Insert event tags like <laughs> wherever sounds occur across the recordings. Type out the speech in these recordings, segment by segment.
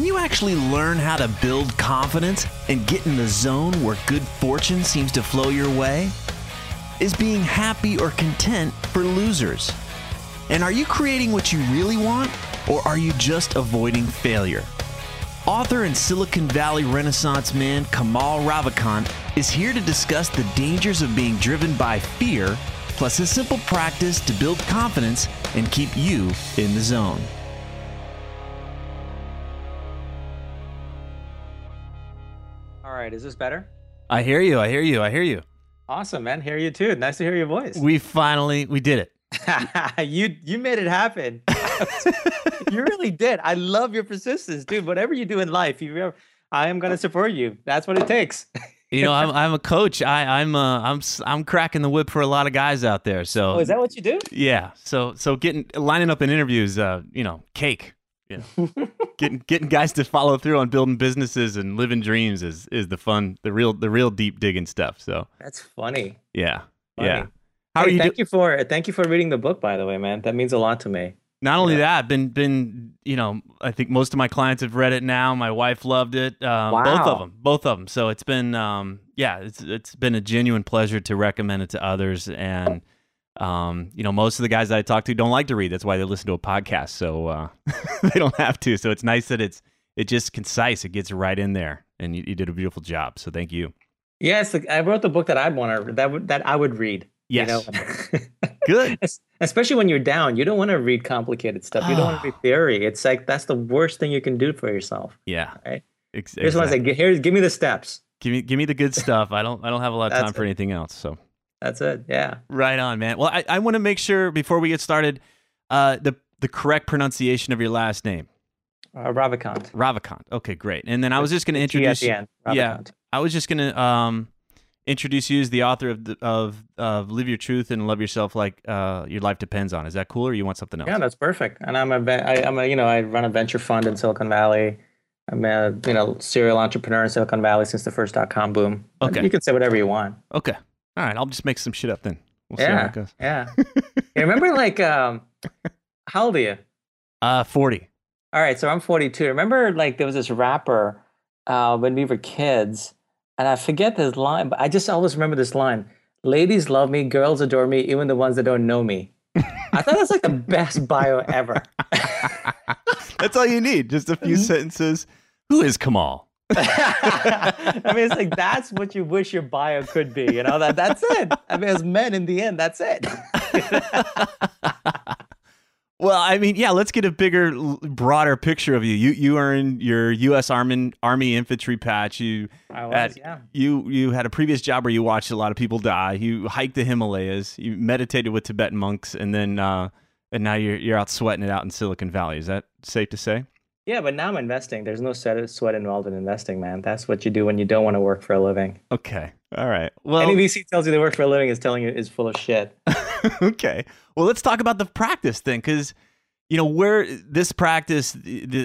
Can you actually learn how to build confidence and get in the zone where good fortune seems to flow your way? Is being happy or content for losers? And are you creating what you really want, or are you just avoiding failure? Author and Silicon Valley Renaissance man Kamal Ravikant is here to discuss the dangers of being driven by fear, plus a simple practice to build confidence and keep you in the zone. Right, is this better? I hear you. I hear you. I hear you. Awesome, man. Hear you too. Nice to hear your voice. We finally we did it. <laughs> you you made it happen. <laughs> you really did. I love your persistence, dude. Whatever you do in life, you ever, I am gonna support you. That's what it takes. <laughs> You know, I'm I'm a coach. I I'm uh, I'm I'm cracking the whip for a lot of guys out there. So oh, is that what you do? yeah. So so getting lining up in interviews, uh, you know, cake. You know, getting getting guys to follow through on building businesses and living dreams is is the fun, the real the real deep digging stuff. So That's funny. yeah, Funny. yeah. How Hey, are you? Thank do- you for thank you for reading the book, by the way, man. That means a lot to me. Not only Yeah. that, been been you know, I think most of my clients have read it now. My wife loved it. Um, Both of them, both of them. So it's been um, yeah, it's it's been a genuine pleasure to recommend it to others. And um, you know, most of the guys that I talk to don't like to read. That's why they listen to a podcast. So uh, <laughs> they don't have to. So it's nice that it's it just concise. It gets right in there, and you, you did a beautiful job. So thank you. Yes, like, I wrote the book that I'd want to that would that I would read. you Yes, know? <laughs> good. Especially when you're down, you don't want to read complicated stuff. You don't want to read theory. It's like that's the worst thing you can do for yourself. Yeah. Right. Ex- Here's what I exactly. say. Here's give me the steps. Give me give me the good stuff. I don't I don't have a lot of time for it. anything else. So. That's it. Yeah. Right on, man. Well, I, I want to make sure before we get started, uh, the the correct pronunciation of your last name, Uh, Ravikant. Ravikant. Okay, great. And then I was just going to introduce. the end. yeah. I was just going to um, introduce you as the author of the, of of Live Your Truth and Love Yourself like uh, your life depends on. Is that cool, or you want something else? Yeah, that's perfect. And I'm a, I, I'm a, you know, I run a venture fund in Silicon Valley. I'm a, you know, serial entrepreneur in Silicon Valley since the first dot com boom. Okay. You can say whatever you want. okay. All right. I'll just make some shit up then. We'll see how yeah. it goes. Yeah. <laughs> remember like, um, how old are you? Uh, forty. All right, so I'm 42. Remember, like, there was this rapper uh, when we were kids, and I forget his line, but I just always remember this line: "Ladies love me, girls adore me, even the ones that don't know me." <laughs> I thought that's like the best bio ever. <laughs> That's all you need. Just a few sentences. Who is Kamal? <laughs> I mean, it's like that's what you wish your bio could be. You know that that's it. I mean, as men, in the end, that's it. <laughs> Well, I mean, yeah, let's get a bigger, broader picture of you. You you in your U.S. Army Army infantry patch. You I was, at- yeah. you you had a previous job where you watched a lot of people die. You hiked the Himalayas. You meditated with Tibetan monks, and then uh, and now you're you're out sweating it out in Silicon Valley. Is that safe to say? Yeah, but now I'm investing. There's no sweat sweat involved in investing, man. That's what you do when you don't want to work for a living. Okay, all right. Well, Any VC tells you they work for a living is telling you is full of shit. <laughs> okay. Well, let's talk about the practice then, because you know where this practice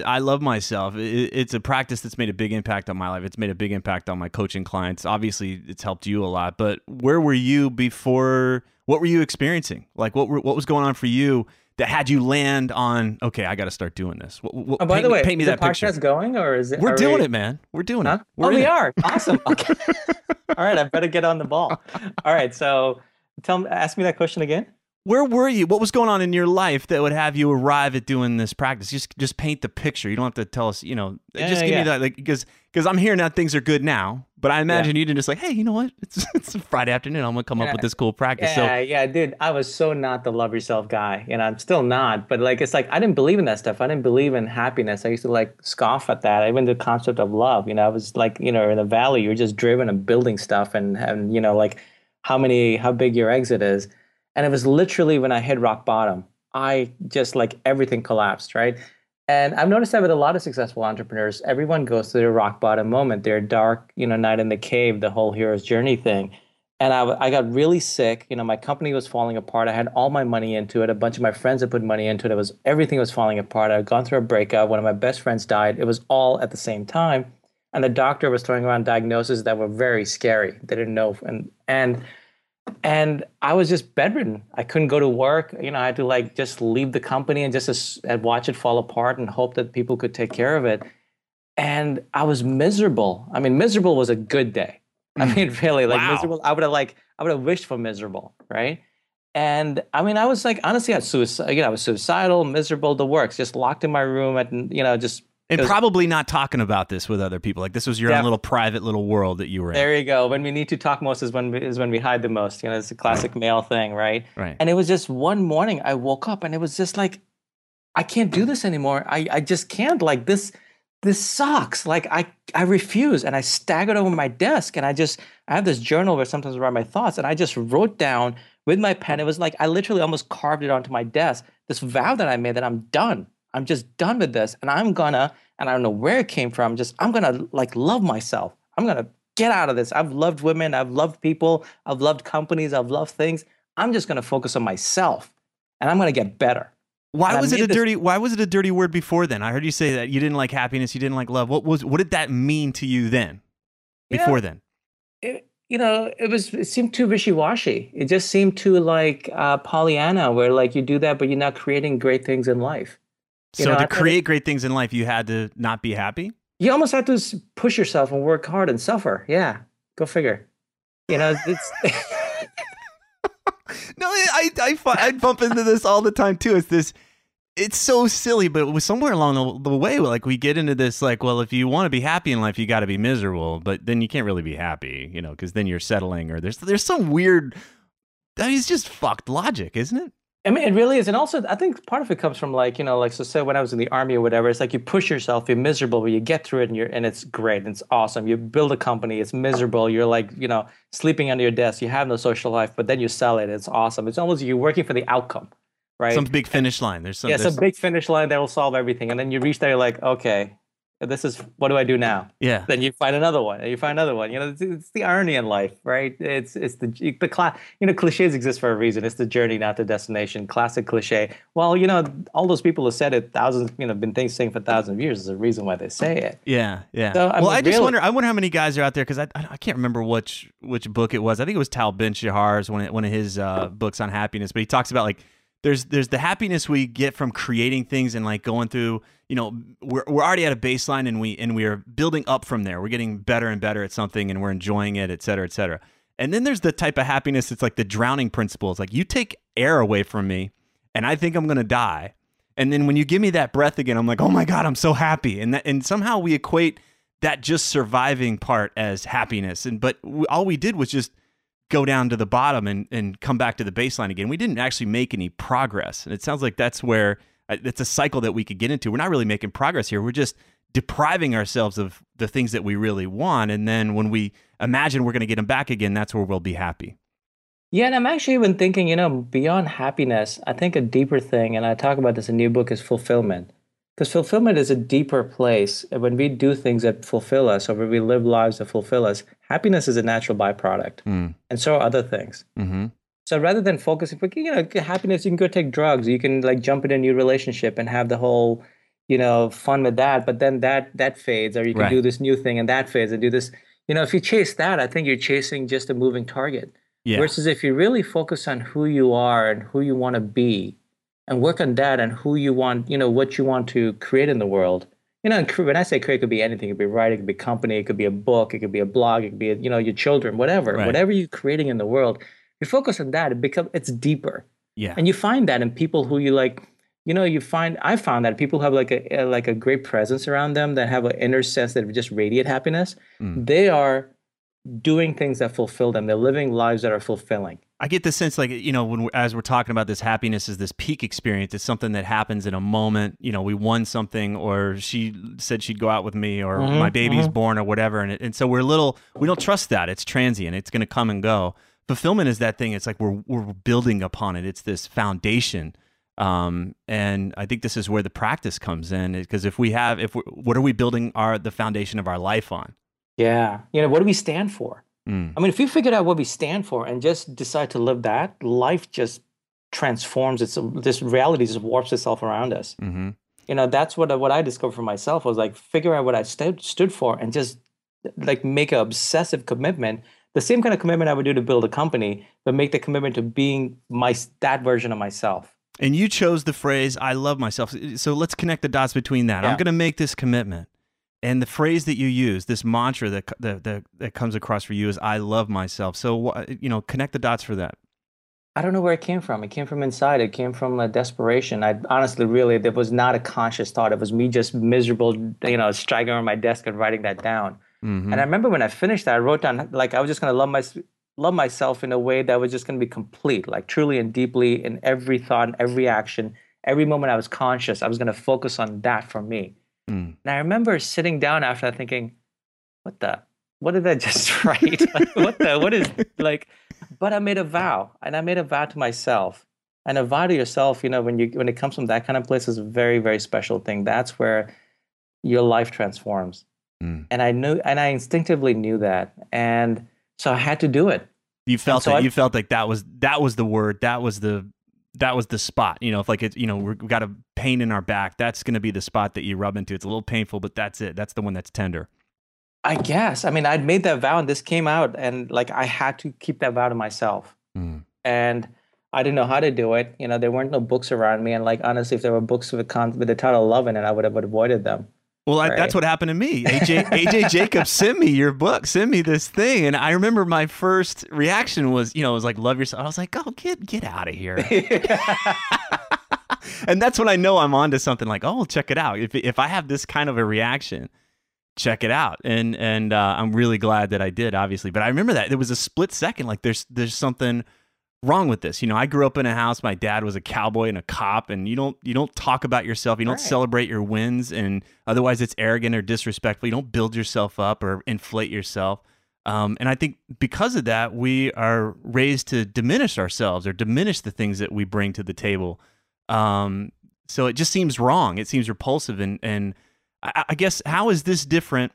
i love myself it's a practice that's made a big impact on my life it's made a big impact on my coaching clients obviously it's helped you a lot but where were you before what were you experiencing like what what was going on for you that had you land on okay i got to start doing this what, what, oh, by paint, the way paint me is that the picture podcast going or is it we're doing we, it man we're doing huh? it we're oh we it. are <laughs> awesome okay <laughs> all right i better get on the ball all right so tell me ask me that question again where were you? What was going on in your life that would have you arrive at doing this practice? Just just paint the picture. You don't have to tell us. You know, Yeah, just give yeah. me that, like because because I'm hearing that things are good now. But I imagine you didn't just like, hey, you know what? <laughs> It's it's a Friday afternoon. I'm gonna come up with this cool practice. Yeah, yeah, dude. I was so not the love yourself guy, and I'm still not. But like, it's like I didn't believe in that stuff. I didn't believe in happiness. I used to like scoff at that. Even the concept of love. You know, I was like, you know, in the valley, you're just driven and building stuff, and and you know, like how many, how big your exit is. And it was literally when I hit rock bottom, I just like everything collapsed, right? And I've noticed that with a lot of successful entrepreneurs, everyone goes through their rock bottom moment, their dark, you know, night in the cave, the whole hero's journey thing. And I, I got really sick. You know, my company was falling apart. I had all my money into it. A bunch of my friends had put money into it. It was everything was falling apart. I had gone through a breakup. One of my best friends died. It was all at the same time. And the doctor was throwing around diagnoses that were very scary. They didn't know. And and and I was just bedridden. I couldn't go to work. You know, I had to like just leave the company and just and watch it fall apart and hope that people could take care of it. And I was miserable. I mean, miserable was a good day. I mm. mean, really, like Wow. miserable. I would have like I would have wished for miserable, right? And I mean, I was like honestly, I was suicide. You know, I was suicidal, miserable, the works. Just locked in my room at you know, just and was- probably not talking about this with other people. Like this was your Yeah. own little private little world that you were in. There you go. When we need to talk most is when we, is when we hide the most. You know, it's a classic male thing, right? Right. And it was just one morning I woke up and it was just like, I can't do this anymore. I, I just can't. Like this, this sucks. Like I I refuse. And I staggered over my desk and I just I have this journal where sometimes I write my thoughts and I just wrote down with my pen. It was like I literally almost carved it onto my desk. This vow that I made that I'm done. I'm just done with this. And I'm gonna, and I don't know where it came from, just I'm gonna like love myself. I'm gonna get out of this. I've loved women, I've loved people, I've loved companies, I've loved things. I'm just gonna focus on myself and I'm gonna get better. Why And was it a this- dirty? Why was it a dirty word before then? I heard you say that you didn't like happiness, you didn't like love. What was? What did that mean to you then? Before then, it, you know, it was it seemed too wishy-washy. It just seemed too like uh, Pollyanna, where like you do that, but you're not creating great things in life. You so know, to I thought it- create great things in life, you had to not be happy. You almost had to push yourself and work hard and suffer. Yeah, go figure. You know, it's <laughs> No, I I I bump into this all the time too. It's this. It's so silly, but it was somewhere along the, the way, like we get into this, like, well, if you want to be happy in life, you got to be miserable, but then you can't really be happy, you know, because then you're settling, or there's there's some weird. I mean, it's just fucked logic, isn't it? I mean, it really is. And also, I think part of it comes from like, you know, like, so say when I was in the army or whatever, it's like you push yourself, you're miserable, but you get through it and you're, and it's great. And it's awesome. You build a company, it's miserable. You're like, you know, sleeping under your desk, you have no social life, but then you sell it. It's awesome. It's almost you're working for the outcome, right? Some big finish line. There's some. yeah, there's- some big finish line that will solve everything. And then you reach there, you're like, okay, this is, what do I do now? yeah. then you find another one and you find another one you know it's, it's the irony in life right it's it's the the class you know cliches exist for a reason it's the journey not the destination classic cliche well you know all those people who said it thousands you know been things saying for thousands of years is the reason why they say it Yeah, yeah. So, I well, mean, I just really- wonder. I wonder how many guys are out there because I, I I can't remember which which book it was. I think it was Tal Ben Shahar's one of, one of his uh, books on happiness. But he talks about like there's there's the happiness we get from creating things and like going through. You know, we're we're already at a baseline and we and we are building up from there. We're getting better and better at something and we're enjoying it, et cetera, et cetera. And then there's the type of happiness that's like the drowning principle. It's like you take air away from me, and I think I'm gonna die. And then when you give me that breath again, I'm like, oh my god, I'm so happy. And that, and somehow we equate that just surviving part as happiness. And but all we did was just go down to the bottom and and come back to the baseline again. We didn't actually make any progress. And it sounds like that's where uh, it's a cycle that we could get into. We're not really making progress here. We're just depriving ourselves of the things that we really want. And then when we imagine we're going to get them back again, that's where we'll be happy. yeah and i'm actually even thinking you know beyond happiness i think a deeper thing and i talk about this in new book is fulfillment because fulfillment is a deeper place And when we do things that fulfill us or when we live lives that fulfill us happiness is a natural byproduct Mm. and so are other things hmm So rather than focusing, you know, happiness, you can go take drugs. You can like jump in a new relationship and have the whole, you know, fun with that. But then that that fades, or you can Right. do this new thing and that fades, and do this. You know, if you chase that, I think you're chasing just a moving target. Yeah. Versus if you really focus on who you are and who you want to be, and work on that and who you want, you know, what you want to create in the world. You know, and cre- when I say create, it could be anything. It could be writing, it could be company, it could be a book, it could be a blog, it could be, you know, your children, whatever. Right. Whatever you're creating in the world, you focus on that. It become it's deeper, yeah. and you find that in people who you like. You know, you find I found that people who have like a a- like a great presence around them that have an inner sense that just radiate happiness. Mm. They are doing things that fulfill them. They're living lives that are fulfilling. I get the sense like you know when we're, as we're talking about this happiness is this peak experience. It's something that happens in a moment. You know, we won something, or she said she'd go out with me, or Mhm, my baby's mhm. born, or whatever. And it, and so we're little. We don't trust that. It's transient. It's going to come and go. Fulfillment is that thing. It's like we're we're building upon it. It's this foundation. Um, and I think this is where the practice comes in because if we have, if we what are we building our the foundation of our life on? Yeah. You know, what do we stand for? Mm. I mean, if we figured out what we stand for and just decide to live that, life just transforms. It's this reality just warps itself around us. hmm You know, that's what I- what I discovered for myself was like figure out what I stood stood for and just like make an obsessive commitment. The same kind of commitment I would do to build a company, but make the commitment to being my that version of myself. And you chose the phrase "I love myself." So let's connect the dots between that. I'm going to make this commitment, and the phrase that you use, this mantra that that that, that comes across for you is "I love myself." So you know, connect the dots for that. I don't know where it came from. It came from inside. It came from a desperation. I honestly, really, there was not a conscious thought. It was me just miserable, you know, striking on my desk and writing that down. Mhm. And I remember when I finished that, I wrote down like I was just gonna love my love myself in a way that was just gonna be complete, like truly and deeply in every thought, and every action, every moment I was conscious. I was gonna focus on that for me. Mm. And I remember sitting down after that thinking, what the what did I just <laughs> write? like, what the what is like but I made a vow and I made a vow to myself. And a vow to yourself, you know, when you when it comes from that kind of place is a very, very special thing. That's where your life transforms. Mm. And I knew and I instinctively knew that. And so I had to do it. You felt so that. I- you felt like that was that was the word. That was the that was the spot. You know, if like it's you know we've got a pain in our back, that's going to be the spot that you rub into. It's a little painful, but that's it. That's the one that's tender. I guess. I mean, I'd made that vow and this came out and like I had to keep that vow to myself. Mm. and I didn't know how to do it. You know, there weren't no books around me, and like honestly, if there were books with, con- with the title "Love" in it, I would have avoided them. Well, I, that's what happened to me. AJ AJ <laughs> Jacobs sent me your book, sent me this thing, and I remember my first reaction was, you know, it was like love yourself. I was like, oh, get get out of here. <laughs> and that's when I know I'm onto something. Like, oh, check it out. If if I have this kind of a reaction, check it out. And and uh, I'm really glad that I did, obviously. But I remember that there was a split second. Like, there's there's something wrong with this. You know, I grew up in a house. My dad was a cowboy and a cop, and you don't you don't talk about yourself. You don't Right. celebrate your wins, and otherwise it's arrogant or disrespectful. You don't build yourself up or inflate yourself. Um, and I think because of that, we are raised to diminish ourselves or diminish the things that we bring to the table. Um, so it just seems wrong. It seems repulsive. And and I, I guess how is this different,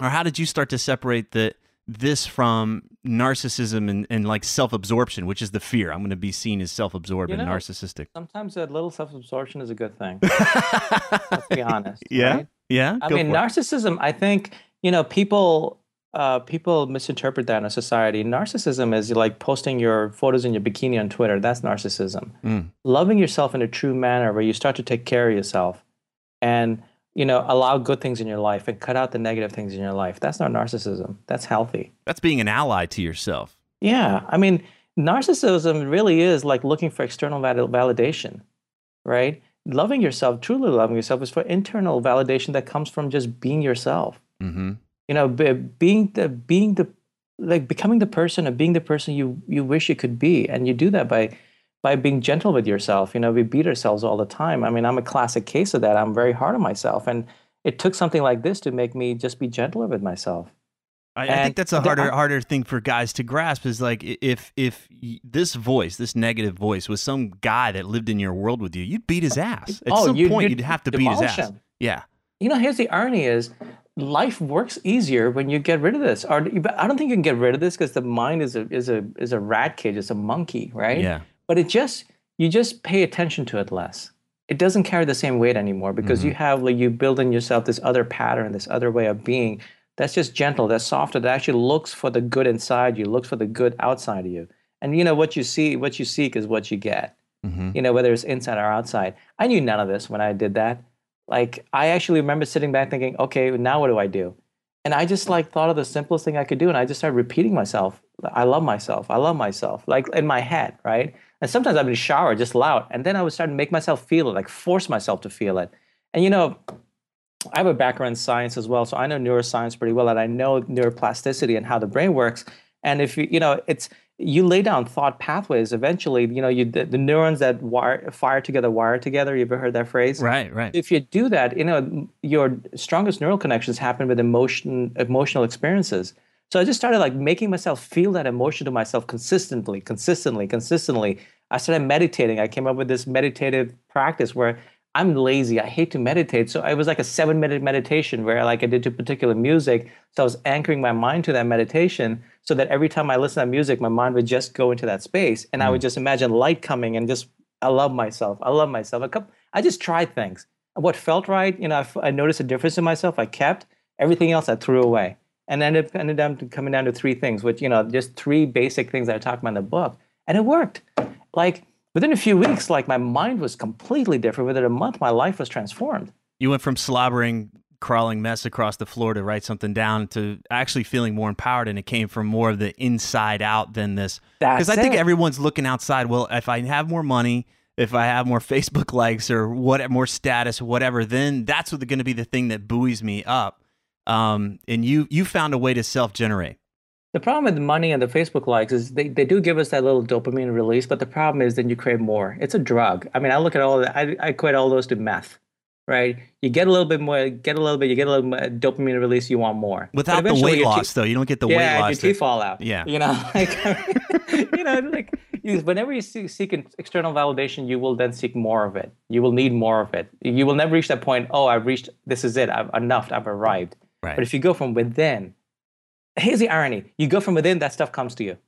or how did you start to separate the this from narcissism and, and like self absorption, which is the fear? I'm going to be seen as self absorbed You and narcissistic. Sometimes a little self-absorption is a good thing. <laughs> Let's be honest. Yeah. right? Yeah. I go mean, for it. narcissism. I think you know people. Uh, people misinterpret that in a society. Narcissism is like posting your photos in your bikini on Twitter. That's narcissism. Mm. Loving yourself in a true manner, where you start to take care of yourself, and you know allow good things in your life and cut out the negative things in your life. That's not narcissism. That's healthy. That's being an ally to yourself. Yeah, I mean, narcissism really is like looking for external validation, right? Loving yourself, truly loving yourself, is for internal validation that comes from just being yourself. Mm-hmm. You know, be, being the being the like becoming the person and being the person you you wish you could be, and you do that by by being gentle with yourself. You know, we beat ourselves all the time. I mean, I'm a classic case of that. I'm very hard on myself, and it took something like this to make me just be gentler with myself. I, I think that's a harder harder thing for guys to grasp is like if if this voice, this negative voice, was some guy that lived in your world with you, you'd beat his ass. At Oh, some you'd- point, you'd you'd have to beat his ass. him. Yeah. you know here's the irony is life works easier when you get rid of this. Or I don't think you can get rid of this because the mind is a is a is a rat cage. It's a monkey, right? Yeah. But it just you just pay attention to it less. It doesn't carry the same weight anymore because mm-hmm. you have like you build in yourself this other pattern, this other way of being that's just gentle, that's softer, that actually looks for the good inside you, looks for the good outside of you. And you know what you see, what you seek is what you get. Mm-hmm. You know, whether it's inside or outside. I knew none of this when I did that. Like I actually remember sitting back thinking, okay, now what do I do? And I just like thought of the simplest thing I could do, and I just started repeating myself. I love myself. I love myself. Like in my head, right? And sometimes I'd be in the shower just loud, and then I would start to make myself feel it, like force myself to feel it. And you know, I have a background in science as well, so I know neuroscience pretty well, and I know neuroplasticity and how the brain works. And if you, you know, it's you lay down thought pathways. Eventually, you know, you the, the neurons that wire, fire together wire together. You ever heard that phrase? Right, right. If you do that, you know, your strongest neural connections happen with emotion, emotional experiences. So I just started like making myself feel that emotion to myself consistently, consistently, consistently. I started meditating. I came up with this meditative practice where I'm lazy. I hate to meditate. So it was like a seven minute meditation where like I did to particular music. So I was anchoring my mind to that meditation so that every time I listen to music, my mind would just go into that space. And mm. I would mm. just imagine light coming and just, I love myself. I love myself. Couple, I just tried things. What felt right, you know, I, I noticed a difference in myself. I kept everything else I threw away and ended, ended up coming down to three things, which, you know, just three basic things that I talk about in the book. And it worked. Like, within a few weeks, like my mind was completely different. Within a month, my life was transformed. You went from slobbering, crawling mess across the floor to write something down to actually feeling more empowered, and it came from more of the inside out than this. Because I think everyone's looking outside. Well, if I have more money, if I have more <laughs> Facebook likes or what, more status, whatever, then that's going to be the thing that buoys me up. Um, and you you found a way to self generate. The problem with the money and the Facebook likes is they, they do give us that little dopamine release, but the problem is then you crave more. It's a drug. I mean, I look at all that. I, I equate all those to meth, right? You get a little bit more, get a little bit, you get a little dopamine release, you want more. Without the weight loss, te- though, you don't get the yeah, weight loss. your teeth fall out. Yeah, you know, <laughs> like <laughs> you know, like you, whenever you seek, seek external validation, you will then seek more of it. You will need more of it. You will never reach that point. Oh, I've reached. This is it. I've enough. I've arrived. Right. But if you go from within, here's the irony. You go from within that stuff comes to you.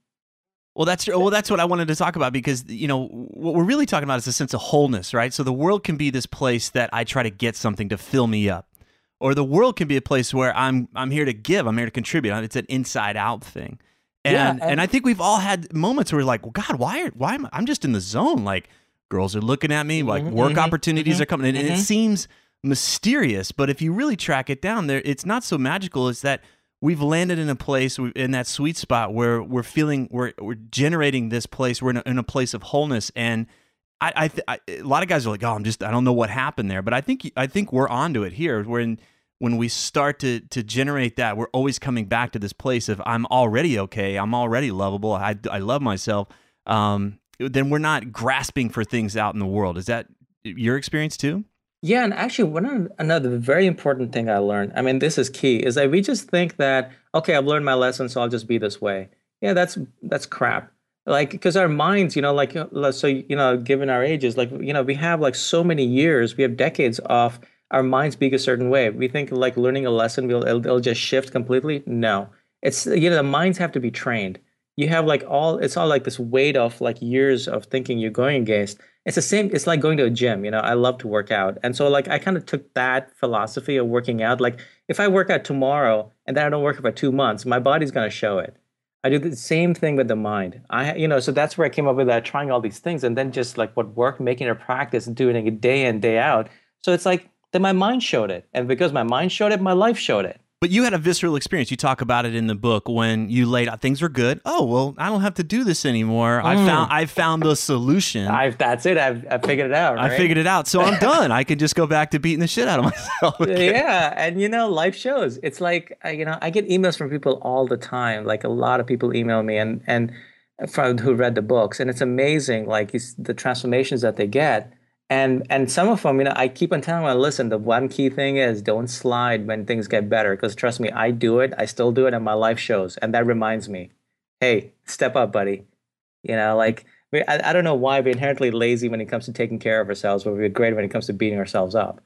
Well that's well that's what i wanted to talk about because you know what we're really talking about is a sense of wholeness right? So the world can be this place that i try to get something to fill me up. Or the world can be a place where i'm i'm here to give i'm here to contribute. It's an inside out thing. And yeah, and, and i think we've all had moments where we're like well god why are, why am I, i'm just in the zone. Like girls are looking at me like mm-hmm, work mm-hmm, opportunities mm-hmm, are coming. And, and it mm-hmm. seems mysterious but if you really track it down there it's not so magical as that we've landed in a place in that sweet spot where we're feeling we're we're generating this place. We're in a, in a place of wholeness, and I, I, th- I, a lot of guys are like, oh, I'm just I don't know what happened there, but I think I think we're onto it here. When when we start to to generate that, we're always coming back to this place of I'm already okay, I'm already lovable, I I love myself. Um, then we're not grasping for things out in the world. Is that your experience too? Yeah, and actually, one another very important thing I learned. I mean, this is key. Is that we just think that okay, I've learned my lesson, so I'll just be this way. Yeah, that's that's crap. Like, because our minds, you know, like so, you know, given our ages, like you know, we have like so many years, we have decades of our minds being a certain way. We think like learning a lesson, will it'll, it'll just shift completely. No, it's you know, the minds have to be trained. You have like all it's all like this weight of like years of thinking you're going against. It's the same it's like going to a gym you know i love to work out. And so like i kind of took that philosophy of working out like if i work out tomorrow and then i don't work for two months my body's going to show it. I do the same thing with the mind. I you know so that's where i came up with that trying all these things and then just like what worked making a practice and doing it day in day out. So it's like then my mind showed it. And because my mind showed it my life showed it but you had a visceral experience. You talk about it in the book when you laid out things were good. Oh well, I don't have to do this anymore. Mm. I found I found the solution. I've, that's it. I've, I figured it out. Right? I figured it out. So I'm done. I can just go back to beating the shit out of <laughs> myself. Again. Yeah, and you know, life shows. It's like you know, I get emails from people all the time. Like a lot of people email me and and from who read the books, and it's amazing. Like the transformations that they get and and some of them you know i keep on telling them listen the one key thing is don't slide when things get better because trust me i do it i still do it and my life shows. And that reminds me hey step up buddy. You know like I, I don't know why we're inherently lazy when it comes to taking care of ourselves but we're great when it comes to beating ourselves up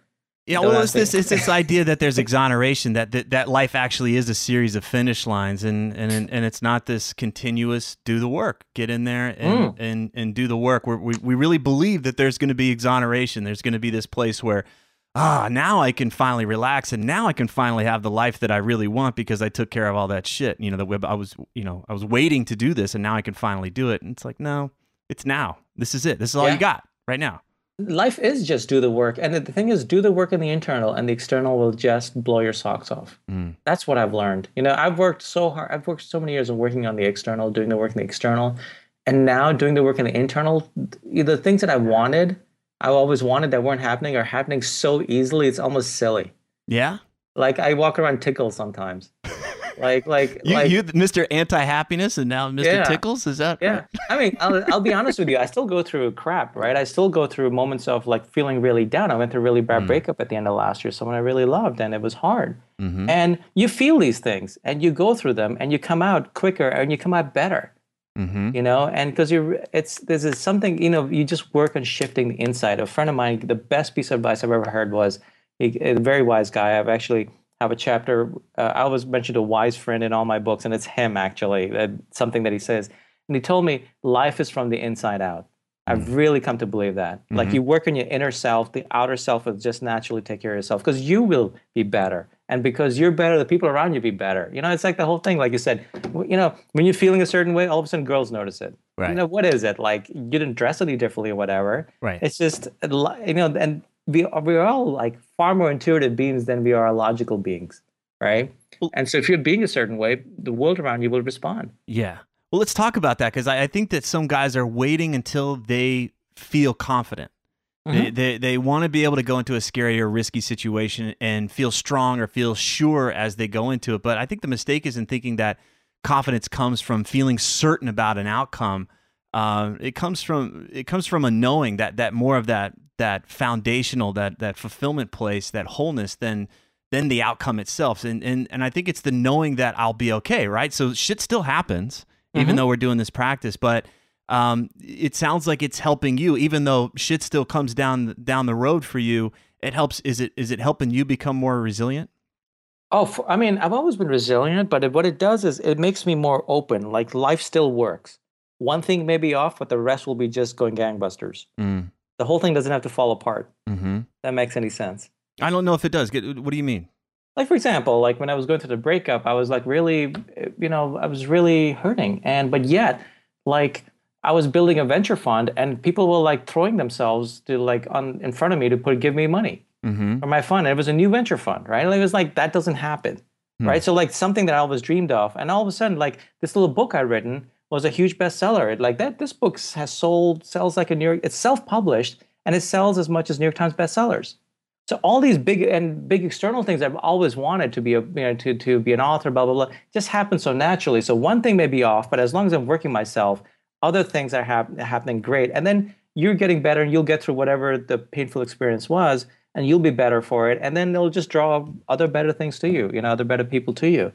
Yeah, well, it's this it's this idea that there's exoneration that, that that life actually is a series of finish lines, and and and it's not this continuous do the work, get in there and and and do the work. We're, we we really believe that there's going to be exoneration. There's going to be this place where ah now I can finally relax, and now I can finally have the life that I really want because I took care of all that shit. You know, that I was you know I was waiting to do this, and now I can finally do it. And it's like no, it's now. This is it. This is all Yeah. you got right now. Life is just do the work. And the thing is do the work in the internal and the external will just blow your socks off. Mm. that's what i've learned. You know i've worked so hard i've worked so many years on working on the external doing the work in the external and now doing the work in the internal the things that i wanted i always wanted that weren't happening are happening so easily it's almost silly. Yeah. like i walk around tickled sometimes <laughs> like like You, like you, Mr. Anti Happiness, and now Mr. Yeah. Tickles. Is that yeah i mean I'll, I'll be <laughs> honest with you i still go through crap right i still go through moments of like feeling really down i went through a really bad breakup at the end of last year someone i really loved and it was hard Mhm. and you feel these things and you go through them and you come out quicker and you come out better Mm-hmm. you know and because you're it's this is something you know you just work on shifting the inside a friend of mine the best piece of advice i've ever heard was he, a very wise guy i've actually have a chapter uh, i always mentioned a wise friend in all my books and it's him actually uh, something that he says. And he told me life is from the inside out. I've really come to believe that. Like you work on your inner self the outer self will just naturally take care of yourself because you will be better. And because you're better the people around you be better. You know it's like the whole thing like you said you know when you're feeling a certain way all of a sudden girls notice it. Right. you know what is it? Like you didn't dress any differently or whatever. Right. it's just a you know and we are, we are all like far more intuitive beings than we are logical beings right and so if you're being a certain way the world around you will respond Yeah. Well, let's talk about that because I, I think that some guys are waiting until they feel confident. They, they, they want to be able to go into a scary or risky situation and feel strong or feel sure as they go into it. But I think the mistake is in thinking that confidence comes from feeling certain about an outcome. Uh, it comes from it comes from a knowing that that more of that that foundational that that fulfillment place that wholeness then than the outcome itself. And and and I think it's the knowing that I'll be okay, right? So shit still happens even though we're doing this practice, but um, it sounds like it's helping you, even though shit still comes down down the road for you. It helps. Is it is it helping you become more resilient? Oh, for, I mean, I've always been resilient, but it, what it does is it makes me more open. Like life still works. One thing may be off, but the rest will be just going gangbusters. Mm. The whole thing doesn't have to fall apart. hmm That makes any sense. I don't know if it does. Get- What do you mean? Like for example, like when I was going through the breakup, I was like really, you know, I was really hurting, and but yet, like I was building a venture fund, and people were like throwing themselves to like on in front of me to put give me money. Mm-hmm. for my fund. And it was a new venture fund, right? Like, it was like that doesn't happen, Hmm. right? So like something that I always dreamed of, and all of a sudden, like this little book I'd written was a huge bestseller. It, like that, this book has sold sells like a New York. It's self-published and it sells as much as New York Times bestsellers. So all these big and big external things I've always wanted to be a you know to to be an author, blah blah blah, just happen so naturally. So one thing may be off, but as long as I'm working myself, other things are hap- happening great. And then you're getting better, and you'll get through whatever the painful experience was, and you'll be better for it. And then it'll just draw other better things to you, you know, other better people to you.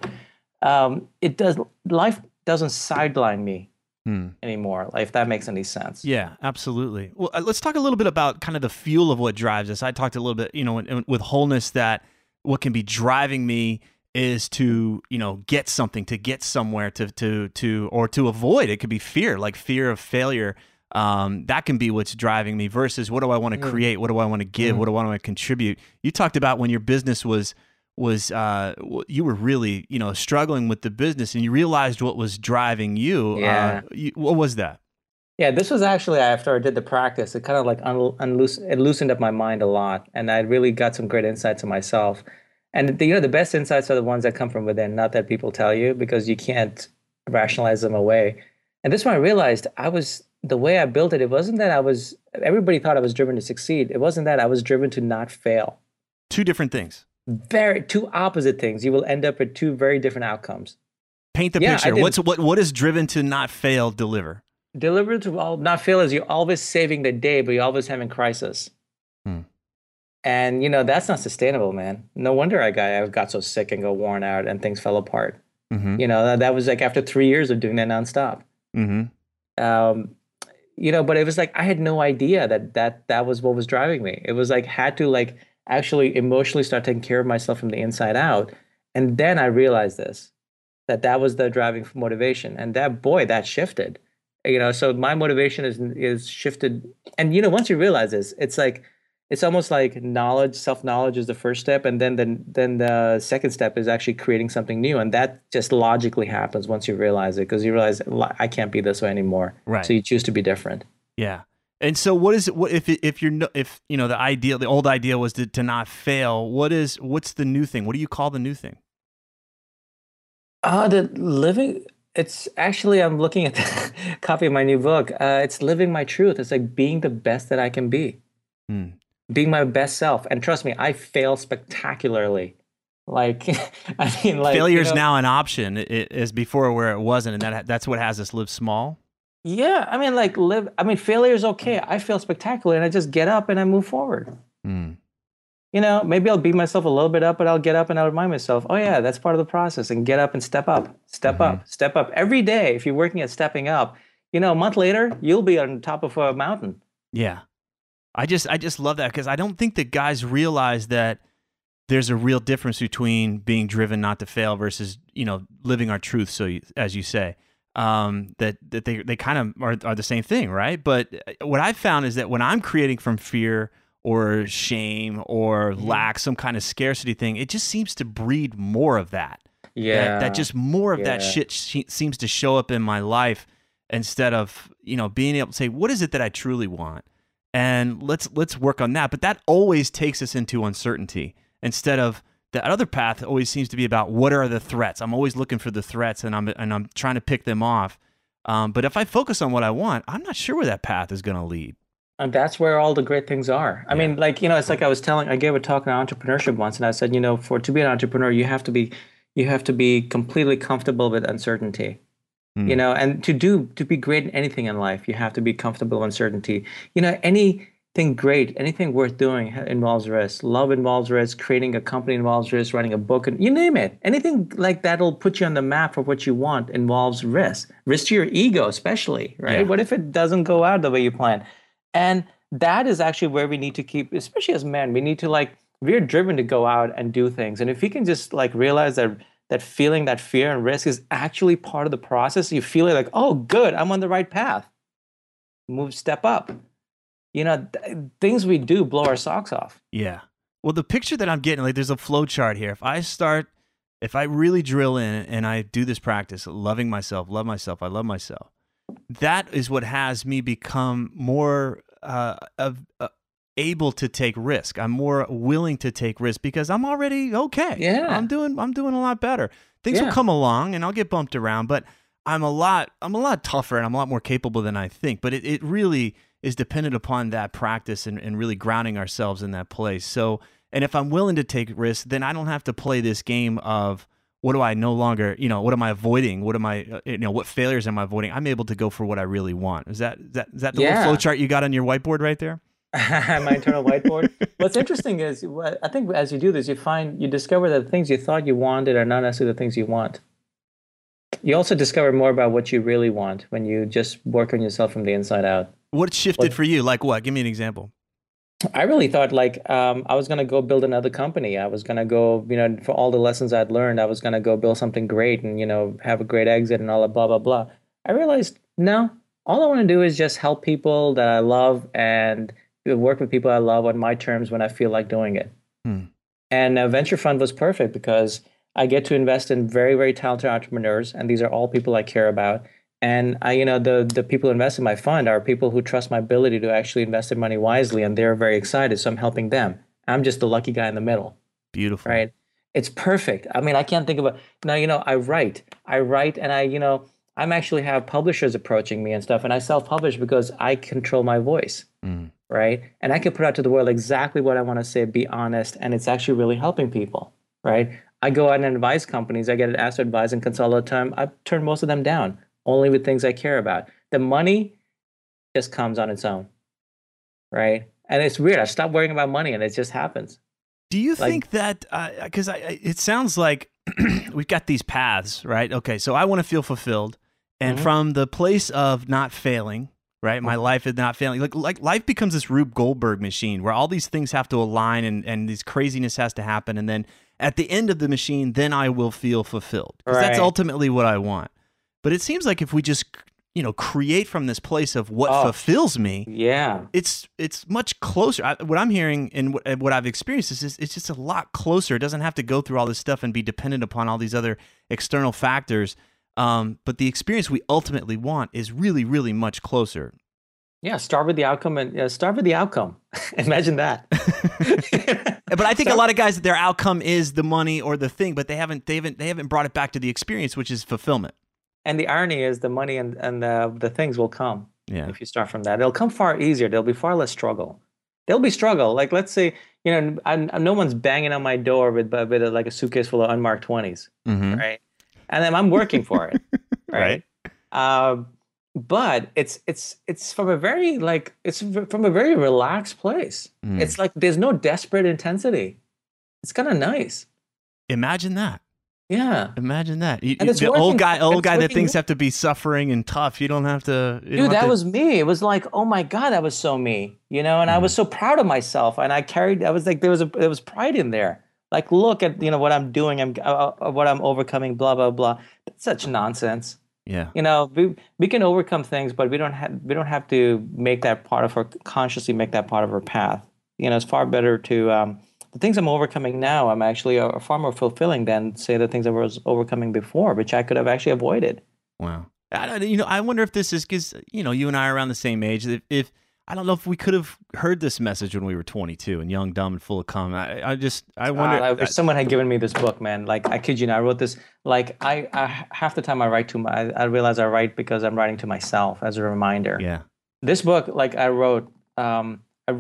Um, it does life doesn't sideline me Hmm. anymore, like, if that makes any sense. Yeah, absolutely. Well, uh, let's talk a little bit about kind of the fuel of what drives us. I talked a little bit, you know, with wholeness that what can be driving me is to, you know, get something, to get somewhere, to to to or to avoid. It could be fear, like fear of failure. Um, that can be what's driving me versus what do I want to create? What do I want to give? What do I want to contribute? You talked about when your business was was uh, you were really you know struggling with the business and you realized what was driving you. Yeah. Uh, you what was that? Yeah, this was actually after I did the practice. It kind of like un- unloose, it loosened up my mind a lot, and I really got some great insights of myself. And the, you know, the best insights are the ones that come from within, not that people tell you, because you can't rationalize them away. And this one I realized I was the way I built it. It wasn't that I was. Everybody thought I was driven to succeed. It wasn't that I was driven to not fail. Two different things. Very two opposite things. You will end up with two very different outcomes. Paint the Yeah, picture. What's what what is driven to not fail deliver? Deliver to all, not fail is you're always saving the day, but you're always having crisis. Hmm. And you know that's not sustainable, man. No wonder I got I got so sick and got worn out and things fell apart. Mm-hmm. You know that, that was like after three years of doing that nonstop. Mm-hmm. Um, you know, but it was like I had no idea that that that was what was driving me. It was like had to like actually emotionally start taking care of myself from the inside out. And then I realized this that that was the driving motivation. And that boy, that shifted. You know, so my motivation is is shifted. And you know, once you realize this, it's like it's almost like knowledge, self knowledge is the first step, and then the then the second step is actually creating something new, and that just logically happens once you realize it because you realize I can't be this way anymore. Right. So you choose to be different. Yeah. And so, what is it? What if if you're no, if you know the ideal, the old idea was to, to not fail. What is what's the new thing? What do you call the new thing? Uh, the living. It's actually I'm looking at <laughs> the copy of my new book. Uh, it's living my truth. It's like being the best that I can be, Hmm. being my best self. And trust me, I fail spectacularly. Like <laughs> I mean, like Failure is you know- now an option. It, it is before where it wasn't, and that that's what has us live small. Yeah, I mean, like live. I mean, failure is okay. I fail spectacular, and I just get up and I move forward. Hmm. You know, maybe I'll beat myself a little bit up, but I'll get up and I'll remind myself, oh yeah, that's part of the process, and get up and step up, step up, step up every day. If you're working at stepping up, you know, a month later, you'll be on top of a mountain. Yeah. I just I just love that because I don't think that guys realize that there's a real difference between being driven not to fail versus you know living our truth. So you, as you say, um, that that they they kind of are, are the same thing, right? But uh, what I've found is that when I'm creating from fear or shame or Mm-hmm. lack, some kind of scarcity thing, it just seems to breed more of that. Yeah, that, that just more of that shit sh- seems to show up in my life instead of you know being able to say what is it that I truly want and let's let's work on that but that always takes us into uncertainty instead of the other path always seems to be about what are the threats I'm always looking for the threats and I'm and I'm trying to pick them off um, but if I focus on what I want I'm not sure where that path is going to lead And that's where all the great things are. I mean, like, you know, it's like I was telling, I gave a talk on entrepreneurship once, and I said, you know, for to be an entrepreneur, you have to be, you have to be completely comfortable with uncertainty. Hmm. You know, and to do, to be great in anything in life, you have to be comfortable with uncertainty. You know, anything great, anything worth doing involves risk. Love involves risk. Creating a company involves risk. Writing a book, and you name it. Anything like that'll put you on the map for what you want involves risk. Risk to your ego, especially, right? Yeah. What if it doesn't go out the way you plan? And that is actually where we need to keep, especially as men, we need to like, we're driven to go out and do things. And if we can just like realize that that feeling, that fear and risk is actually part of the process, you feel it like, oh, good, I'm on the right path. Move, step up. You know, th- things we do blow our socks off. Yeah. Well, the picture that I'm getting, like, there's a flow chart here. If I start, if I really drill in and I do this practice, loving myself, love myself, I love myself, that is what has me become more uh, of, uh, able to take risk. I'm more willing to take risk because I'm already okay. Yeah. I'm doing, I'm doing a lot better. Things will come along and I'll get bumped around, but I'm a lot, I'm a lot tougher and I'm a lot more capable than I think. But it, it really is dependent upon that practice and, and really grounding ourselves in that place. So, and if I'm willing to take risks, then I don't have to play this game of what do I no longer, you know, what am I avoiding? What am I, uh, you know, what failures am I avoiding? I'm able to go for what I really want. Is that is that is that the little Yeah. flow chart you got on your whiteboard right there? <laughs> my internal whiteboard. What's interesting is, what- I think as you do this, you find you discover that the things you thought you wanted are not necessarily the things you want. You also discover more about what you really want when you just work on yourself from the inside out. What shifted for you? Like what? Give me an example. I really thought like um, I was gonna go build another company. I was gonna go, you know, for all the lessons I'd learned, I was gonna go build something great and you know have a great exit and all that blah blah blah. I realized no, all I want to do is just help people that I love and work with people I love on my terms when I feel like doing it. Hmm. And uh, venture fund was perfect because I get to invest in very very talented entrepreneurs, and these are all people I care about. And I, you know, the the people who invest in my fund are people who trust my ability to actually invest their money wisely, and they're very excited. So I'm helping them. I'm just the lucky guy in the middle, Beautiful. right? It's perfect. I mean, I can't think of a now. You know, I write, I write, and I, you know, I'm actually have publishers approaching me and stuff, and I self-publish because I control my voice, Mm. right? And I can put out to the world exactly what I want to say, be honest, and it's actually really helping people, right? I go out and advise companies. I get asked to advise and consult all the time. I turn most of them down, only with things I care about. The money just comes on its own, right? And it's weird. I stopped worrying about money, and it just happens. Do you Like- think that because I, I, it sounds like <clears throat> we've got these paths, right? Okay, so I want to feel fulfilled, and Mhm. from the place of not failing, right? My life is not failing. Like like life becomes this Rube Goldberg machine where all these things have to align and and this craziness has to happen, and then at the end of the machine, then I will feel fulfilled because that's ultimately what I want. But it seems like if we just you know create from this place of what Oh. fulfills me, Yeah. it's it's much closer. I, what I'm hearing and what, what I've experienced is just, it's just a lot closer. It doesn't have to go through all this stuff and be dependent upon all these other external factors. Um, but the experience we ultimately want is really, really much closer. Yeah. Start with the outcome and uh, start with the outcome. <laughs> Imagine that. <laughs> But I think a lot of guys, their outcome is the money or the thing, but they haven't they haven't they haven't brought it back to the experience, which is fulfillment. And the irony is the money and, and the, the things will come Yeah. if you start from that. It'll come far easier. There'll be far less struggle. There'll be struggle. Like let's say, you know, I, no one's banging on my door with, with a, like a suitcase full of unmarked 20s, Mm-hmm. right? And then I'm working for it, <laughs> right? Um, but it's it's it's from a very like it's from a very relaxed place. Mm. It's like there's no desperate intensity. It's kind of nice. Imagine that. Yeah. Imagine that. You- And it's the old guy, old it's guy that things have to be suffering and tough. You don't have to. Dude, that to- was me. It was like, oh my god, that was so me, you know. And I Mm. was so proud of myself, and I carried. I was like, there was a there was pride in there. Like, look at you know what I'm doing. I'm uh, uh, what I'm overcoming. Blah blah blah. That's such nonsense. yeah. You know, we we can overcome things, but we don't have we don't have to make that part of our consciously make that part of our path. You know, it's far better to um, the things I'm overcoming now. I'm actually are far more fulfilling than say the things I was overcoming before, which I could have actually avoided. Wow. I you know, I wonder if this is because you know you and I are around the same age. If, if I don't know if we could have heard this message when we were 22 and young, dumb, and full of cum. I, I just, I wonder. Uh, I someone had given me this book, man. Like I kid you not, I wrote this. Like I, I half the time I write to my, I, I realize I write because I'm writing to myself as a reminder. yeah. This book, like I wrote, um, I,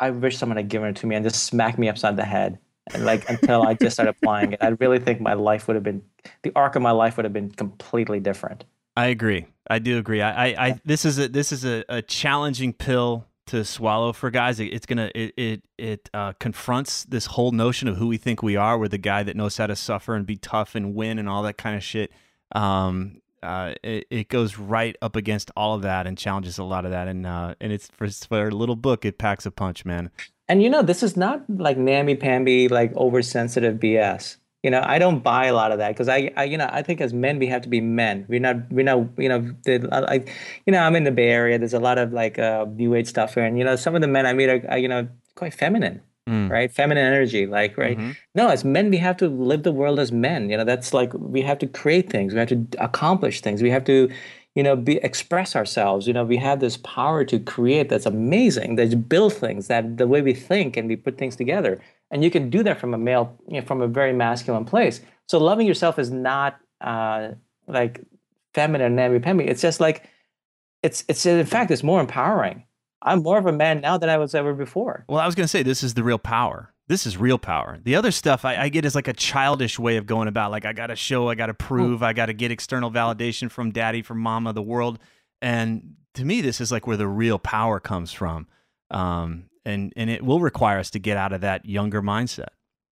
I wish someone had given it to me and just smacked me upside the head, and like until I just started applying it. I really think my life would have been, the arc of my life would have been completely different. I agree. I do agree. I, I, I this is a this is a, a challenging pill to swallow for guys. It, it's gonna it it it uh, confronts this whole notion of who we think we are. We're the guy that knows how to suffer and be tough and win and all that kind of shit. Um, uh, it, it goes right up against all of that and challenges a lot of that. And uh, and it's for for a little book, it packs a punch, man. And you know, this is not like namby-pamby, like oversensitive BS. You know, I don't buy a lot of that because I, I, you know, I think as men we have to be men. We're not, we're not, you know, I, you know, I'm in the Bay Area. There's a lot of like uh, new age stuff here, and you know, some of the men I meet are, are you know, quite feminine, Mm. right? Feminine energy, like right. Mhm. No, as men, we have to live the world as men. You know, that's like we have to create things. We have to accomplish things. We have to, you know, be express ourselves. You know, we have this power to create that's amazing. That build things. That the way we think and we put things together. And you can do that from a male, you know, from a very masculine place. So loving yourself is not uh, like feminine namby-pamby. It's just like it's it's in fact it's more empowering. I'm more of a man now than I was ever before. Well, I was going to say this is the real power. This is real power. The other stuff I, I get is like a childish way of going about. Like I got to show, I got to prove, I got to get external validation from daddy, from mama, the world. And to me, this is like where the real power comes from. Um, and and it will require us to get out of that younger mindset.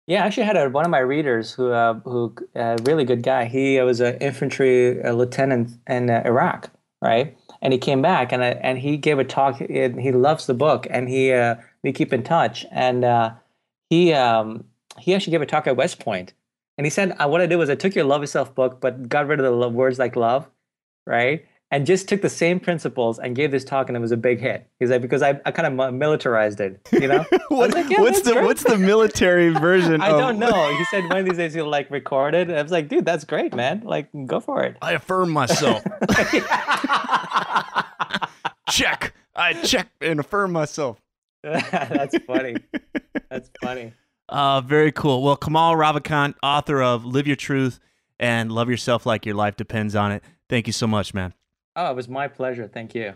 Yeah, I actually had a, one of my readers who, uh, who, a really good guy. He uh, was an infantry uh, lieutenant in uh, Iraq, right? And he came back and uh, and he gave a talk. He loves the book, and he uh, we keep in touch. And uh, he um, he actually gave a talk at West Point, and he said, uh, "What I did was I took your love yourself book, but got rid of the words like love, right?" And just took the same principles and gave this talk, and it was a big hit. He's like, because I, I kind of militarized it, you know. <laughs> What- like, yeah, what's the great. what's the military <laughs> version? I of- don't know. He said one of these days he'll like record it. I was like, dude, that's great, man. Like, go for it. I affirm myself. <laughs> check. I check and affirm myself. that's funny. That's funny. Uh, very cool. Well, Kamal Ravikant, author of Live Your Truth and Love Yourself Like Your Life Depends on It. Thank you so much, man. Oh, it was my pleasure. Thank you.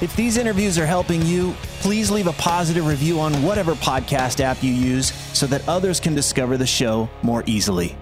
If these interviews are helping you, please leave a positive review on whatever podcast app you use so that others can discover the show more easily.